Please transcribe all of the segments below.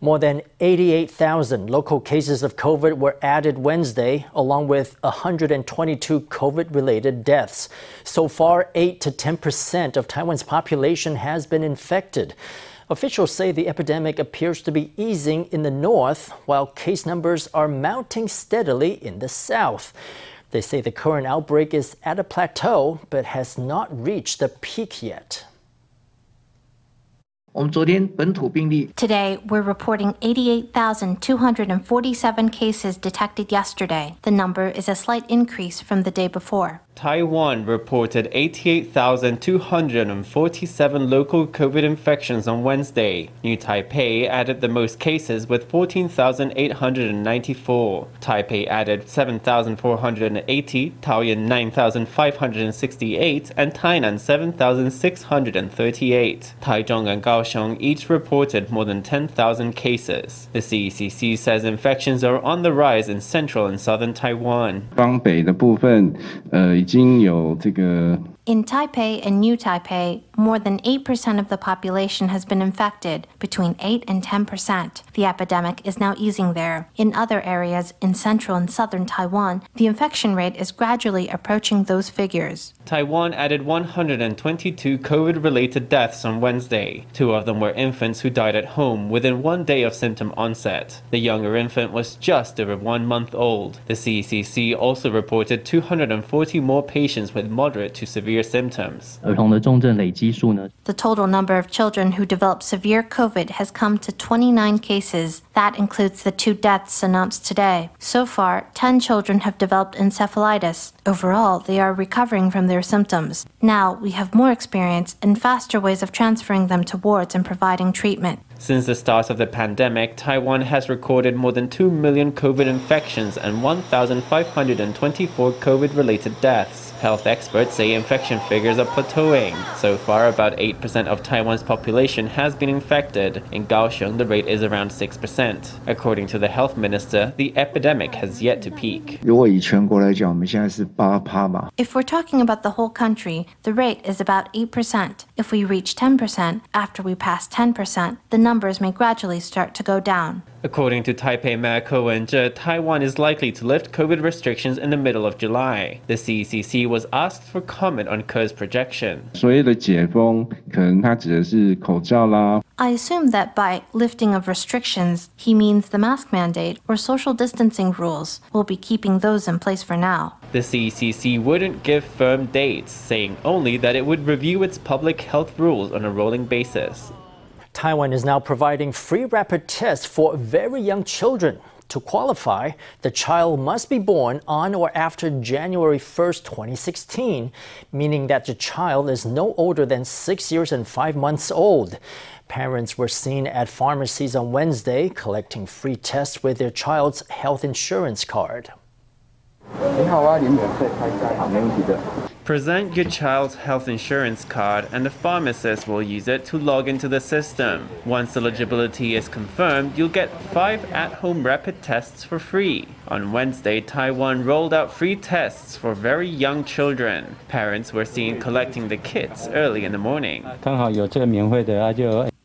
More than 88,000 local cases of COVID were added Wednesday, along with 122 COVID related deaths. So far, 8 to 10 percent of Taiwan's population has been infected. Officials say the epidemic appears to be easing in the north, while case numbers are mounting steadily in the south. They say the current outbreak is at a plateau, but has not reached the peak yet. Today, we're reporting 88,247 cases detected yesterday. The number is a slight increase from the day before. Taiwan reported 88,247 local COVID infections on Wednesday. New Taipei added the most cases with 14,894. Taipei added 7,480, Taoyuan 9,568, and Tainan 7,638. Taichung and Kaohsiung each reported more than 10,000 cases. The CECC says infections are on the rise in central and southern Taiwan. 方北的部分，呃，已 经有这个 In Taipei and New Taipei, more than 8% of the population has been infected, between 8 and 10%. The epidemic is now easing there. In other areas in central and southern Taiwan, the infection rate is gradually approaching those figures. Taiwan added 122 COVID related deaths on Wednesday. Two of them were infants who died at home within one day of symptom onset. The younger infant was just over one month old. The CECC also reported 240 more patients with moderate to severe severe symptoms. The total number of children who developed severe COVID has come to 29 cases. That includes the two deaths announced today. So far, 10 children have developed encephalitis. Overall, they are recovering from their symptoms. Now, we have more experience and faster ways of transferring them to wards and providing treatment. Since the start of the pandemic, Taiwan has recorded more than 2 million COVID infections and 1,524 COVID related deaths. Health experts say infection figures are plateauing. So far, about 8% of Taiwan's population has been infected. In Kaohsiung, the rate is around 6%. According to the health minister, the epidemic has yet to peak. If we're talking about the whole country, the rate is about 8%. If we reach 10%, after we pass 10%, the numbers may gradually start to go down. According to Taipei Mayor Ko Wen-je, Taiwan is likely to lift COVID restrictions in the middle of July. The CECC was asked for comment on Ko's projection. I assume that by lifting of restrictions, he means the mask mandate or social distancing rules. We'll be keeping those in place for now. The CECC wouldn't give firm dates, saying only that it would review its public health rules on a rolling basis. Taiwan is now providing free rapid tests for very young children. To qualify, the child must be born on or after January 1st, 2016, meaning that the child is no older than six years and five months old. Parents were seen at pharmacies on Wednesday collecting free tests with their child's health insurance card. 你好啊，你免费开单，好，没问题的。 Present your child's health insurance card, and the pharmacist will use it to log into the system. Once eligibility is confirmed, you'll get five at home rapid tests for free. On Wednesday, Taiwan rolled out free tests for very young children. Parents were seen collecting the kits early in the morning.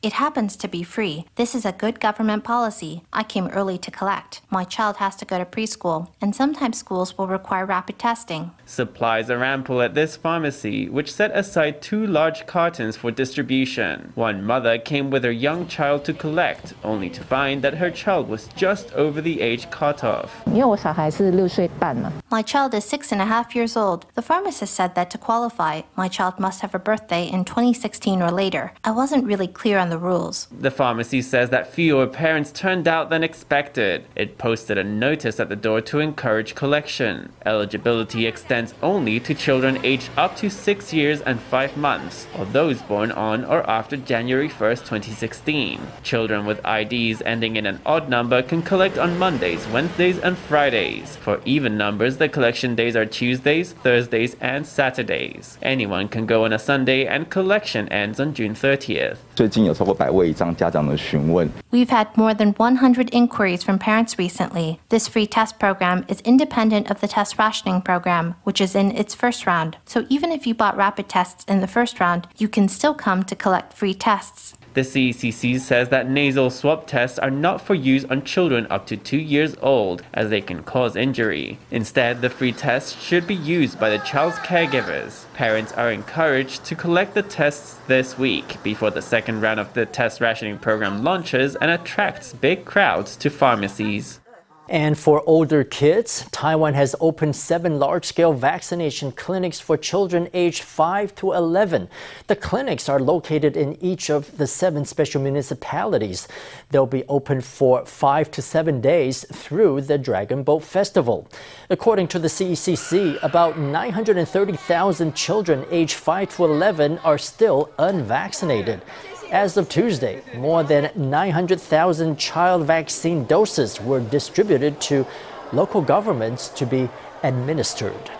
It happens to be free. This is a good government policy. I came early to collect. My child has to go to preschool, and sometimes schools will require rapid testing. Supplies are ample at this pharmacy, which set aside two large cartons for distribution. One mother came with her young child to collect, only to find that her child was just over the age cutoff. My child is six and a half years old. The pharmacist said that to qualify, my child must have a birthday in 2016 or later. I wasn't really clear on the rules. The pharmacy says that fewer parents turned out than expected. It posted a notice at the door to encourage collection. Eligibility extends only to children aged up to 6 years and 5 months, or those born on or after January 1, 2016. Children with IDs ending in an odd number can collect on Mondays, Wednesdays, and Fridays. For even numbers, the collection days are Tuesdays, Thursdays, and Saturdays. Anyone can go on a Sunday, and collection ends on June 30th. 最近有超过百位以上家长的询问， We've had more than 100 inquiries from parents recently. This free test program is independent of the test rationing program, which is in its first round. So even if you bought rapid tests in the first round, you can still come to collect free tests. The CECC says that nasal swab tests are not for use on children up to two years old, as they can cause injury. Instead, the free tests should be used by the child's caregivers. Parents are encouraged to collect the tests this week before the second round of the test rationing program launches and attracts big crowds to pharmacies. And for older kids, Taiwan has opened seven large scale vaccination clinics for children aged 5 to 11. The clinics are located in each of the seven special municipalities. They'll be open for five to seven days through the Dragon Boat Festival. According to the CECC, about 930,000 children aged 5 to 11 are still unvaccinated. As of Tuesday, more than 900,000 child vaccine doses were distributed to local governments to be administered.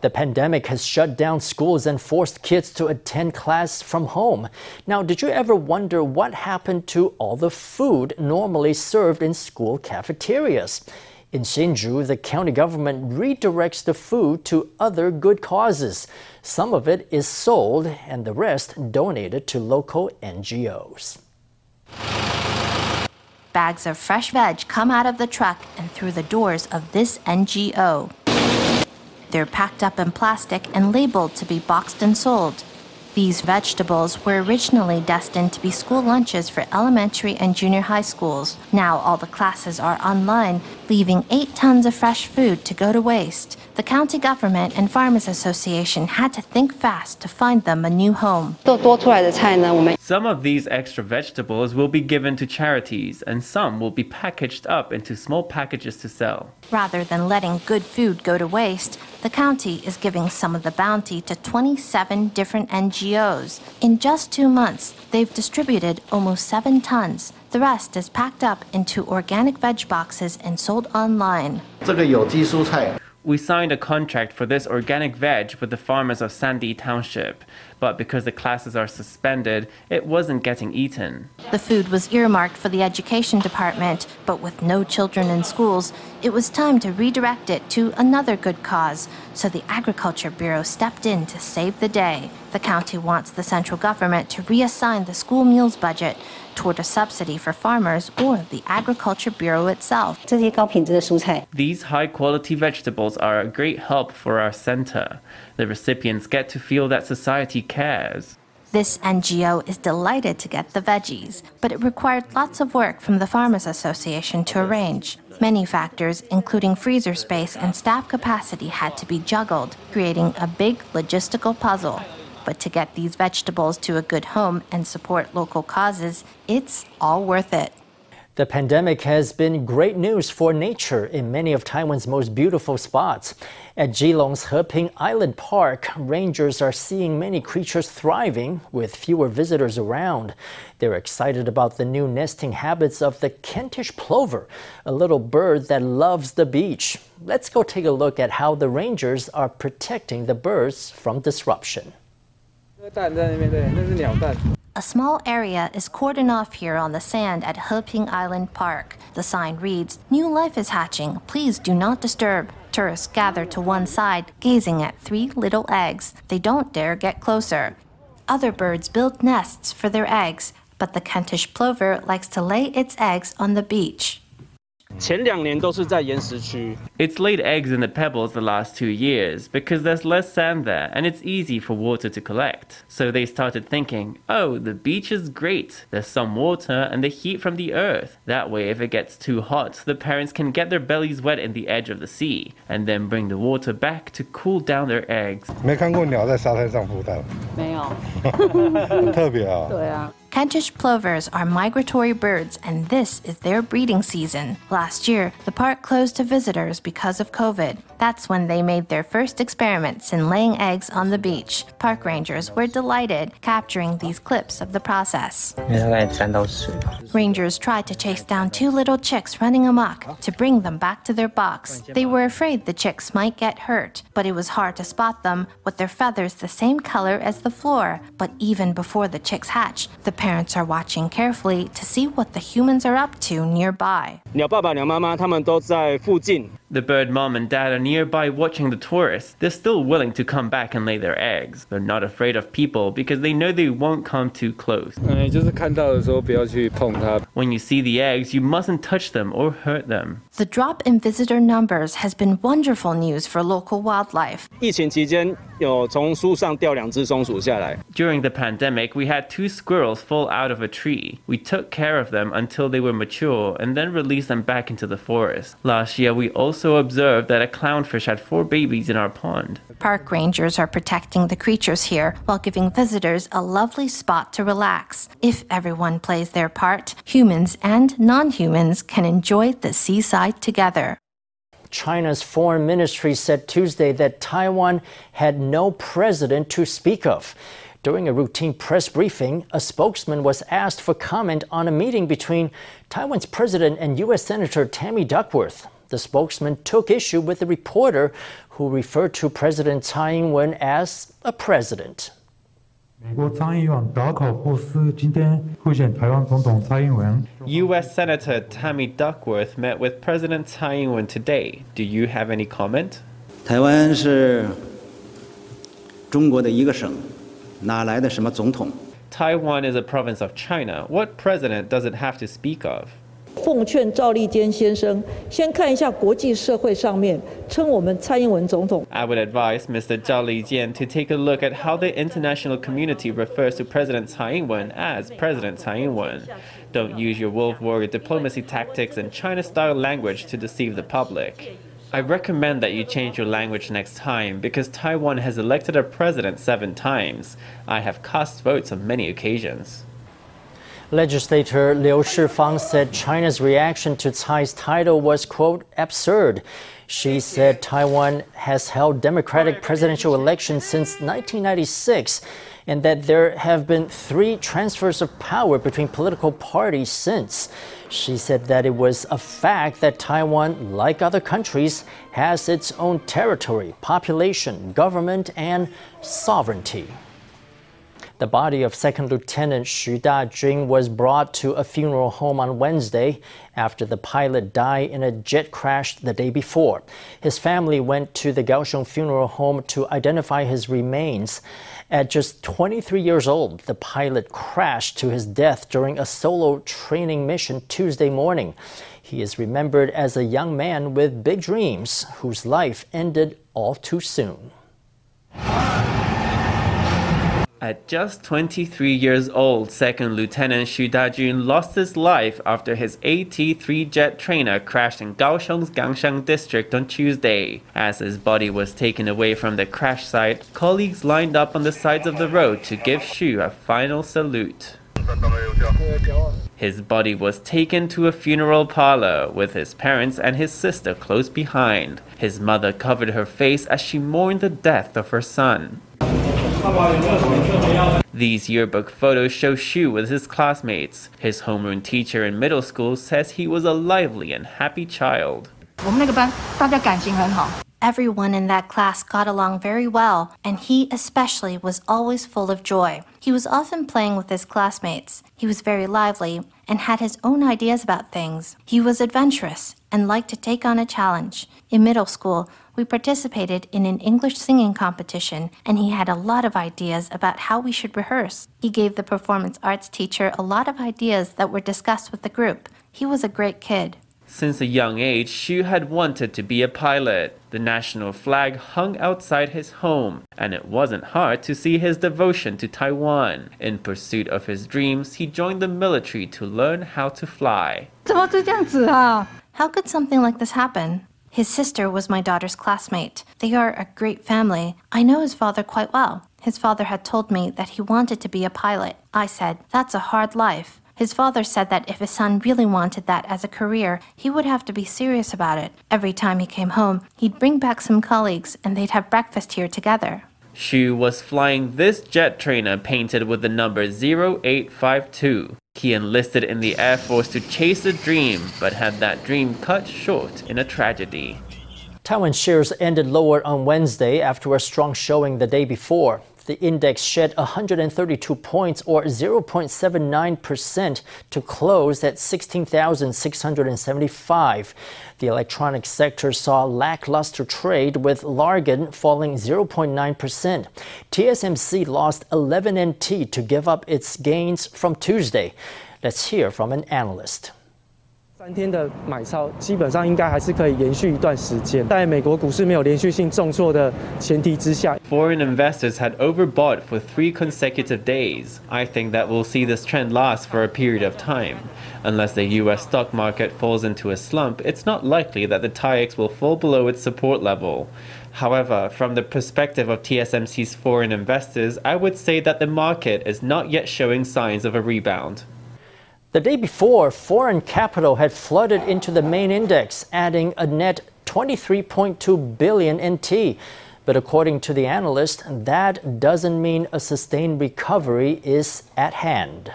The pandemic has shut down schools and forced kids to attend class from home. Now, did you ever wonder what happened to all the food normally served in school cafeterias? In Hsinchu, the county government redirects the food to other good causes. Some of it is sold and the rest donated to local NGOs. Bags of fresh veg come out of the truck and through the doors of this NGO. They're packed up in plastic and labeled to be boxed and sold. These vegetables were originally destined to be school lunches for elementary and junior high schools. Now all the classes are online, leaving eight tons of fresh food to go to waste. The county government and Farmers Association had to think fast to find them a new home. Some of these extra vegetables will be given to charities, and some will be packaged up into small packages to sell. Rather than letting good food go to waste, the county is giving some of the bounty to 27 different NGOs. In just two months, they've distributed almost seven tons. The rest is packed up into organic veg boxes and sold online. We signed a contract for this organic veg with the farmers of Sandy Township, but because the classes are suspended, it wasn't getting eaten. The food was earmarked for the education department, but with no children in schools, it was time to redirect it to another good cause. So the Agriculture Bureau stepped in to save the day. The county wants the central government to reassign the school meals budget toward a subsidy for farmers or the Agriculture Bureau itself. These high quality vegetables are a great help for our center. The recipients get to feel that society cares. This NGO is delighted to get the veggies, but it required lots of work from the Farmers Association to arrange. Many factors, including freezer space and staff capacity, had to be juggled, creating a big logistical puzzle. But to get these vegetables to a good home and support local causes, it's all worth it. The pandemic has been great news for nature in many of Taiwan's most beautiful spots. At Keelung's Heping Island Park, rangers are seeing many creatures thriving with fewer visitors around. They're excited about the new nesting habits of the Kentish plover, a little bird that loves the beach. Let's go take a look at how the rangers are protecting the birds from disruption. A small area is cordoned off here on the sand at Heping Island Park. The sign reads, New life is hatching. Please do not disturb. Tourists gather to one side, gazing at three little eggs. They don't dare get closer. Other birds build nests for their eggs, but the Kentish plover likes to lay its eggs on the beach. It's laid eggs in the pebbles the last two years because there's less sand there and it's easy for water to collect. So they started thinking, oh, the beach is great. There's some water and the heat from the earth. That way, if it gets too hot, the parents can get their bellies wet in the edge of the sea and then bring the water back to cool down their eggs. 没看过鸟在沙滩上孵蛋，没有，很特别啊。对啊。 Kentish plovers are migratory birds, and this is their breeding season. Last year, the park closed to visitors because of COVID. That's when they made their first experiments in laying eggs on the beach. Park rangers were delighted capturing these clips of the process. Rangers tried to chase down two little chicks running amok to bring them back to their box. They were afraid the chicks might get hurt, but it was hard to spot them with their feathers the same color as the floor. But even before the chicks hatched, the parents are watching carefully to see what the humans are up to nearby. 鸟爸爸、鸟妈妈他们都在附近。 The bird mom and dad are nearby watching the tourists. They're still willing to come back and lay their eggs. They're not afraid of people because they know they won't come too close. When you see the eggs, you mustn't touch them or hurt them. The drop in visitor numbers has been wonderful news for local wildlife. During the pandemic, we had two squirrels fall out of a tree. We took care of them until they were mature and then released them back into the forest. Last year, we also also observed that a clownfish had four babies in our pond. Park rangers are protecting the creatures here while giving visitors a lovely spot to relax. If everyone plays their part, humans and non humans can enjoy the seaside together. China's foreign ministry said Tuesday that Taiwan had no president to speak of. During a routine press briefing, a spokesman was asked for comment on a meeting between Taiwan's president and U.S. Senator Tammy Duckworth. The spokesman took issue with the reporter who referred to President Tsai Ing-wen as a president. U.S. Senator Tammy Duckworth met with President Tsai Ing-wen today. Do you have any comment? Taiwan is a province of China. What president does it have to speak of? 奉劝赵立坚先生先看一下国际社会上面称我们蔡英文总统。I would advise Mr. Zhao Lijian to take a look at how the international community refers to President Tsai Ing-wen as President Tsai Ing-wen. Don't use your Wolf Warrior diplomacy tactics and China-style language to deceive the public. I recommend that you change your language next time because Taiwan has elected a president seven times. I have cast votes on many occasions. Legislator Liu Shifang said China's reaction to Tsai's title was, quote, absurd. She said Taiwan has held democratic presidential elections since 1996 and that there have been three transfers of power between political parties since. She said that it was a fact that Taiwan, like other countries, has its own territory, population, government, and sovereignty. The body of Second Lieutenant Xu Dajun was brought to a funeral home on Wednesday after the pilot died in a jet crash the day before. His family went to the Kaohsiung Funeral Home to identify his remains. At just 23 years old, the pilot crashed to his death during a solo training mission Tuesday morning. He is remembered as a young man with big dreams whose life ended all too soon. At just 23 years old, Second Lieutenant Xu Dajun lost his life after his AT-3 jet trainer crashed in Kaohsiung's Gangshan district on Tuesday. As his body was taken away from the crash site, colleagues lined up on the sides of the road to give Xu a final salute. His body was taken to a funeral parlor with his parents and his sister close behind. His mother covered her face as she mourned the death of her son. These yearbook photos show Xu with his classmates. His homeroom teacher in middle school says he was a lively and happy child. Everyone in that class got along very well, and he especially was always full of joy. He was often playing with his classmates. He was very lively and had his own ideas about things. He was adventurous and liked to take on a challenge. In middle school, we participated in an English singing competition, and he had a lot of ideas about how we should rehearse. He gave the performance arts teacher a lot of ideas that were discussed with the group. He was a great kid. Since a young age, Xu had wanted to be a pilot. The national flag hung outside his home, and it wasn't hard to see his devotion to Taiwan. In pursuit of his dreams, he joined the military to learn how to fly. How could something like this happen? His sister was my daughter's classmate. They are a great family. I know his father quite well. His father had told me that he wanted to be a pilot. I said, That's a hard life. His father said that if his son really wanted that as a career, he would have to be serious about it. Every time he came home, he'd bring back some colleagues and they'd have breakfast here together. Xu was flying this jet trainer painted with the number 0852. He enlisted in the Air Force to chase a dream, but had that dream cut short in a tragedy. Taiwan shares ended lower on Wednesday after a strong showing the day before. The index shed 132 points or 0.79% to close at 16,675. The electronics sector saw lackluster trade with Largan falling 0.9%. TSMC lost 11 NT to give up its gains from Tuesday. Let's hear from an analyst. 三天的买超基本上应该还是可以延续一段时间。在美国股市没有连续性重挫的前提之下，Foreign investors had overbought for three consecutive days. I think that we'll see this trend last for a period of time. Unless the U.S. stock market falls into a slump, it's not likely that the TAIEX will fall below its support level. However, from the perspective of TSMC's foreign investors, I would say that the market is not yet showing signs of a rebound. The day before, foreign capital had flooded into the main index, adding a net 23.2 billion NT. But according to the analyst, that doesn't mean a sustained recovery is at hand.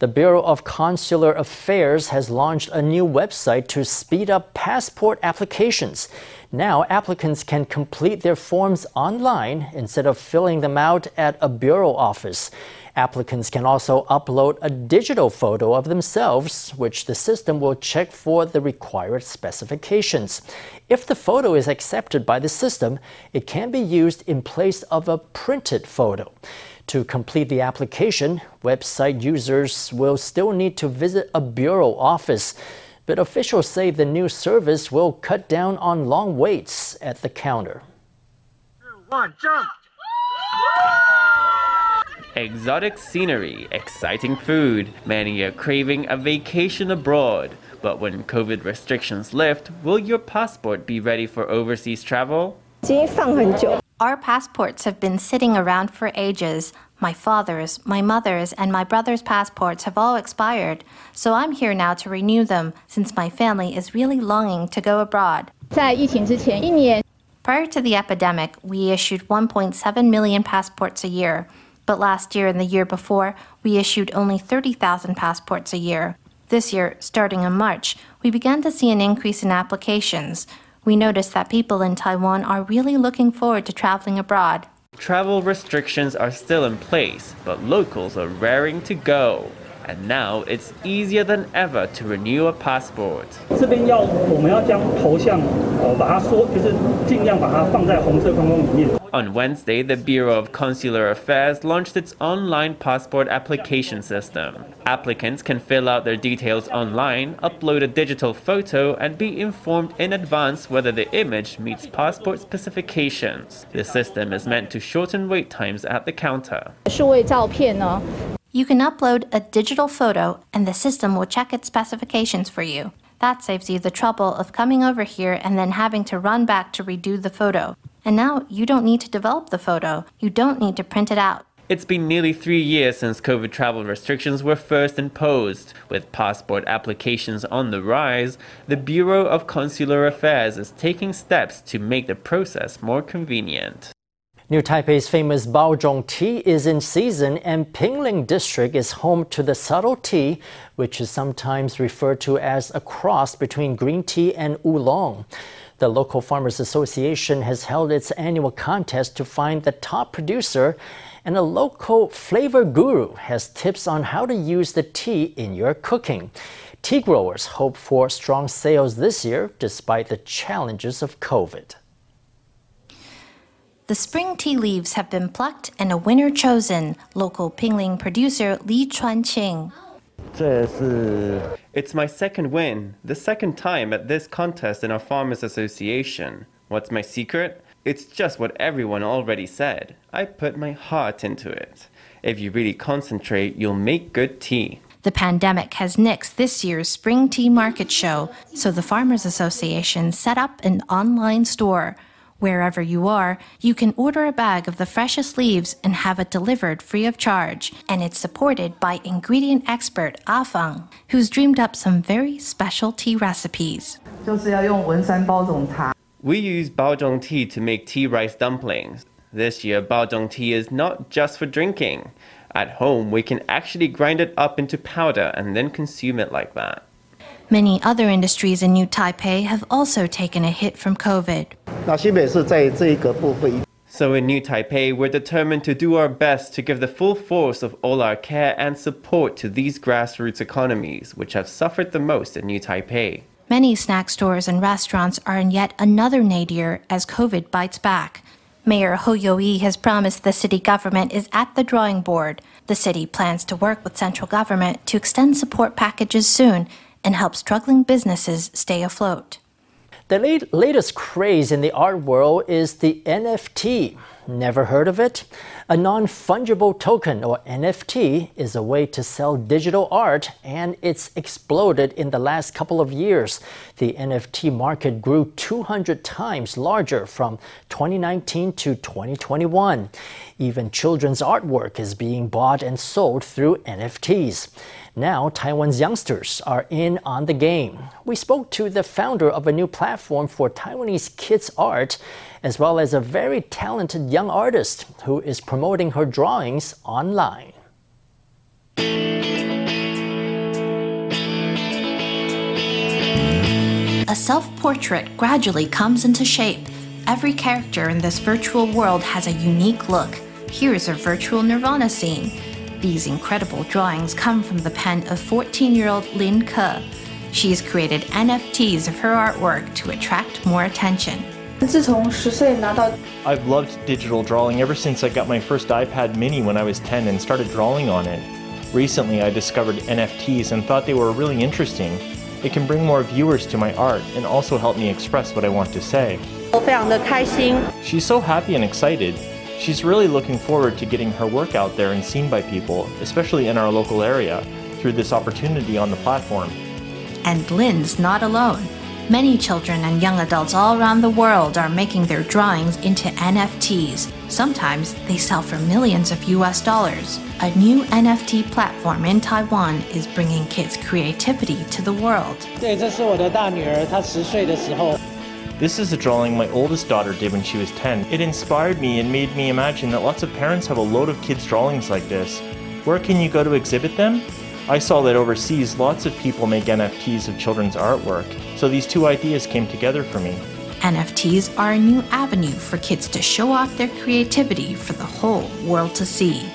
The Bureau of Consular Affairs has launched a new website to speed up passport applications. Now, applicants can complete their forms online instead of filling them out at a bureau office. Applicants can also upload a digital photo of themselves, which the system will check for the required specifications. If the photo is accepted by the system, it can be used in place of a printed photo. To complete the application, website users will still need to visit a bureau office. But officials say the new service will cut down on long waits at the counter. One, jump! Exotic scenery, exciting food, many are craving a vacation abroad. But when COVID restrictions lift, will your passport be ready for overseas travel? Our passports have been sitting around for ages. My father's, my mother's, and my brother's passports have all expired, so I'm here now to renew them since my family is really longing to go abroad. Prior to the epidemic, we issued 1.7 million passports a year. But last year and the year before, we issued only 30,000 passports a year. This year, starting in March, we began to see an increase in applications. We noticed that people in Taiwan are really looking forward to traveling abroad. Travel restrictions are still in place, but locals are raring to go. And now it's easier than ever to renew a passport. On Wednesday, the Bureau of Consular Affairs launched its online passport application system. Applicants can fill out their details online, upload a digital photo, and be informed in advance whether the image meets passport specifications. The system is meant to shorten wait times at the counter. You can upload a digital photo and the system will check its specifications for you. That saves you the trouble of coming over here and then having to run back to redo the photo. And now you don't need to develop the photo. You don't need to print it out. It's been nearly three years since COVID travel restrictions were first imposed. With passport applications on the rise, the Bureau of Consular Affairs is taking steps to make the process more convenient. New Taipei's famous Baozhong tea is in season, and Pingling District is home to the subtle tea, which is sometimes referred to as a cross between green tea and oolong. The local Farmers Association has held its annual contest to find the top producer, and a local flavor guru has tips on how to use the tea in your cooking. Tea growers hope for strong sales this year despite the challenges of COVID. The spring tea leaves have been plucked and a winner chosen, local Pingling producer Li Chuanqing. It's my second win, the second time at this contest in our Farmers Association. What's my secret? It's just what everyone already said. I put my heart into it. If you really concentrate, you'll make good tea. The pandemic has nixed this year's Spring Tea Market Show, so the Farmers Association set up an online store. Wherever you are, you can order a bag of the freshest leaves and have it delivered free of charge. And it's supported by ingredient expert Ah Feng, who's dreamed up some very special tea recipes. We use Baozhong tea to make tea rice dumplings. This year, Baozhong tea is not just for drinking. At home, we can actually grind it up into powder and then consume it like that. Many other industries in New Taipei have also taken a hit from COVID. So in New Taipei, we're determined to do our best to give the full force of all our care and support to these grassroots economies, which have suffered the most in New Taipei. Many snack stores and restaurants are in yet another nadir as COVID bites back. Mayor Hou You-yi has promised the city government is at the drawing board. The city plans to work with central government to extend support packages soon and help struggling businesses stay afloat. The late, latest craze in the art world is the NFT. Never heard of it? A non fungible token, or NFT, is a way to sell digital art, and it's exploded in the last couple of years. The NFT market grew 200 times larger from 2019 to 2021. Even children's artwork is being bought and sold through NFTs. Now, Taiwan's youngsters are in on the game. We spoke to the founder of a new platform for Taiwanese kids' art, as well as a very talented young artist who is promoting her drawings online. A self portrait gradually comes into shape. Every character in this virtual world has a unique look. Here's a virtual Nirvana scene. These incredible drawings come from the pen of 14 year old Lin Ke. She's created NFTs of her artwork to attract more attention. I've loved digital drawing ever since I got my first iPad mini when I was 10 and started drawing on it. Recently, I discovered NFTs and thought they were really interesting. It can bring more viewers to my art and also help me express what I want to say. She's so happy and excited. She's really looking forward to getting her work out there and seen by people, especially in our local area, through this opportunity on the platform. And Lin's not alone. Many children and young adults all around the world are making their drawings into NFTs. Sometimes they sell for millions of US dollars. A new NFT platform in Taiwan is bringing kids' creativity to the world. 对，这是我的大女儿，她十岁的时候。This is a drawing my oldest daughter did when she was 10. It inspired me and made me imagine that lots of parents have a load of kids' drawings like this. Where can you go to exhibit them? I saw that overseas lots of people make NFTs of children's artwork, so these two ideas came together for me. NFTs are a new avenue for kids to show off their creativity for the whole world to see.